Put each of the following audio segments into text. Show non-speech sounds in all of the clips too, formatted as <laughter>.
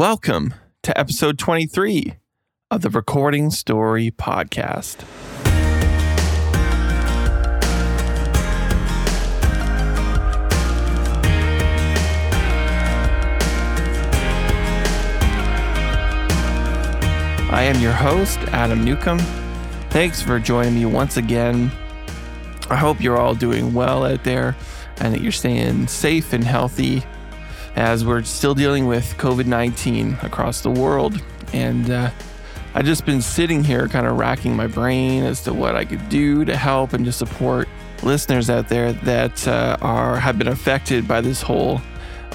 Welcome to episode 23 of the Recording Story Podcast. I am your host, Adam Newcomb. Thanks for joining me once again. I hope you're all doing well out there and that you're staying safe and healthy as we're still dealing with COVID 19 across the world. And uh, I've just been sitting here kind of racking my brain as to what I could do to help and to support listeners out there that uh, are have been affected by this whole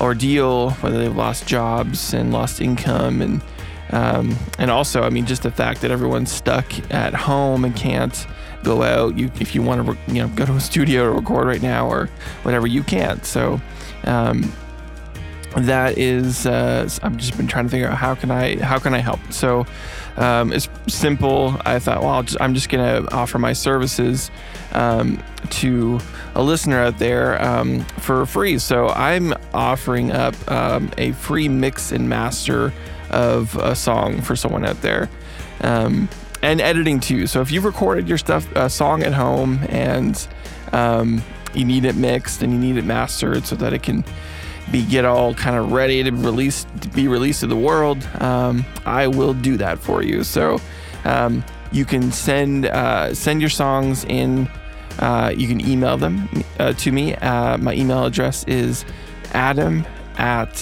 ordeal, whether they've lost jobs and lost income and um, and also, I mean, just the fact that everyone's stuck at home and can't go out. You, if you want to, you know, go to a <laughs> studio to record right now or whatever, you can't. So, um, that is, uh, I've just been trying to figure out how can I, how can I help. So, um, it's simple. I thought, well, just, I'm just gonna offer my services um, to a listener out there um, for free. So I'm offering up um, a free mix and master of a song for someone out there. Um, and editing too. So if you've recorded your stuff, a song at home, and um, you need it mixed and you need it mastered so that it can be get all kind of ready to release, to be released to the world, um, I will do that for you. So um, you can send uh, send your songs in. Uh, you can email them uh, to me. Uh, my email address is adam at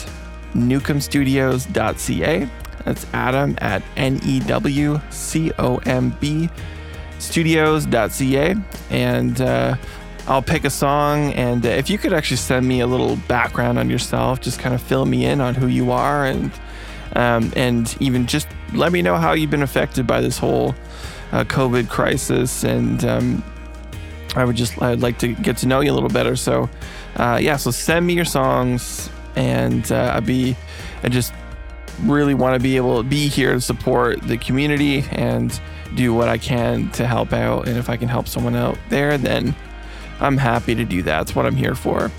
newcombstudios.ca. That's Adam at N E W C O M B studios.ca. And uh, I'll pick a song. And uh, if you could actually send me a little background on yourself, just kind of fill me in on who you are and um, and even just let me know how you've been affected by this whole uh, COVID crisis. And um, I would just, I'd like to get to know you a little better. So, uh, yeah, so send me your songs and uh, I'd be, I just really want to be able to be here to support the community and do what I can to help out. And if I can help someone out there, then I'm happy to do that. That's what I'm here for.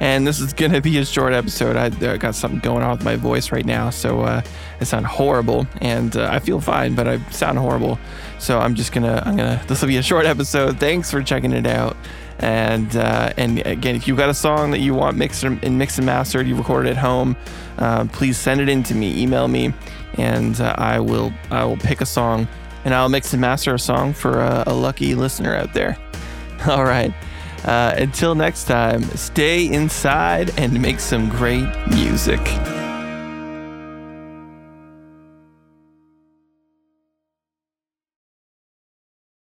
And this is going to be a short episode. I uh, got something going on with my voice right now, so uh, I sound horrible, and uh, I feel fine, but I sound horrible. So I'm just gonna, I'm gonna. <laughs> This will be a short episode. Thanks for checking it out. And uh, and again, if you've got a song that you want mixed and mixed and mastered, you recorded at home, uh, please send it in to me. Email me, and uh, I will I will pick a song and I'll mix and master a song for a, a lucky listener out there. <laughs> All right. Uh, until next time, stay inside and make some great music.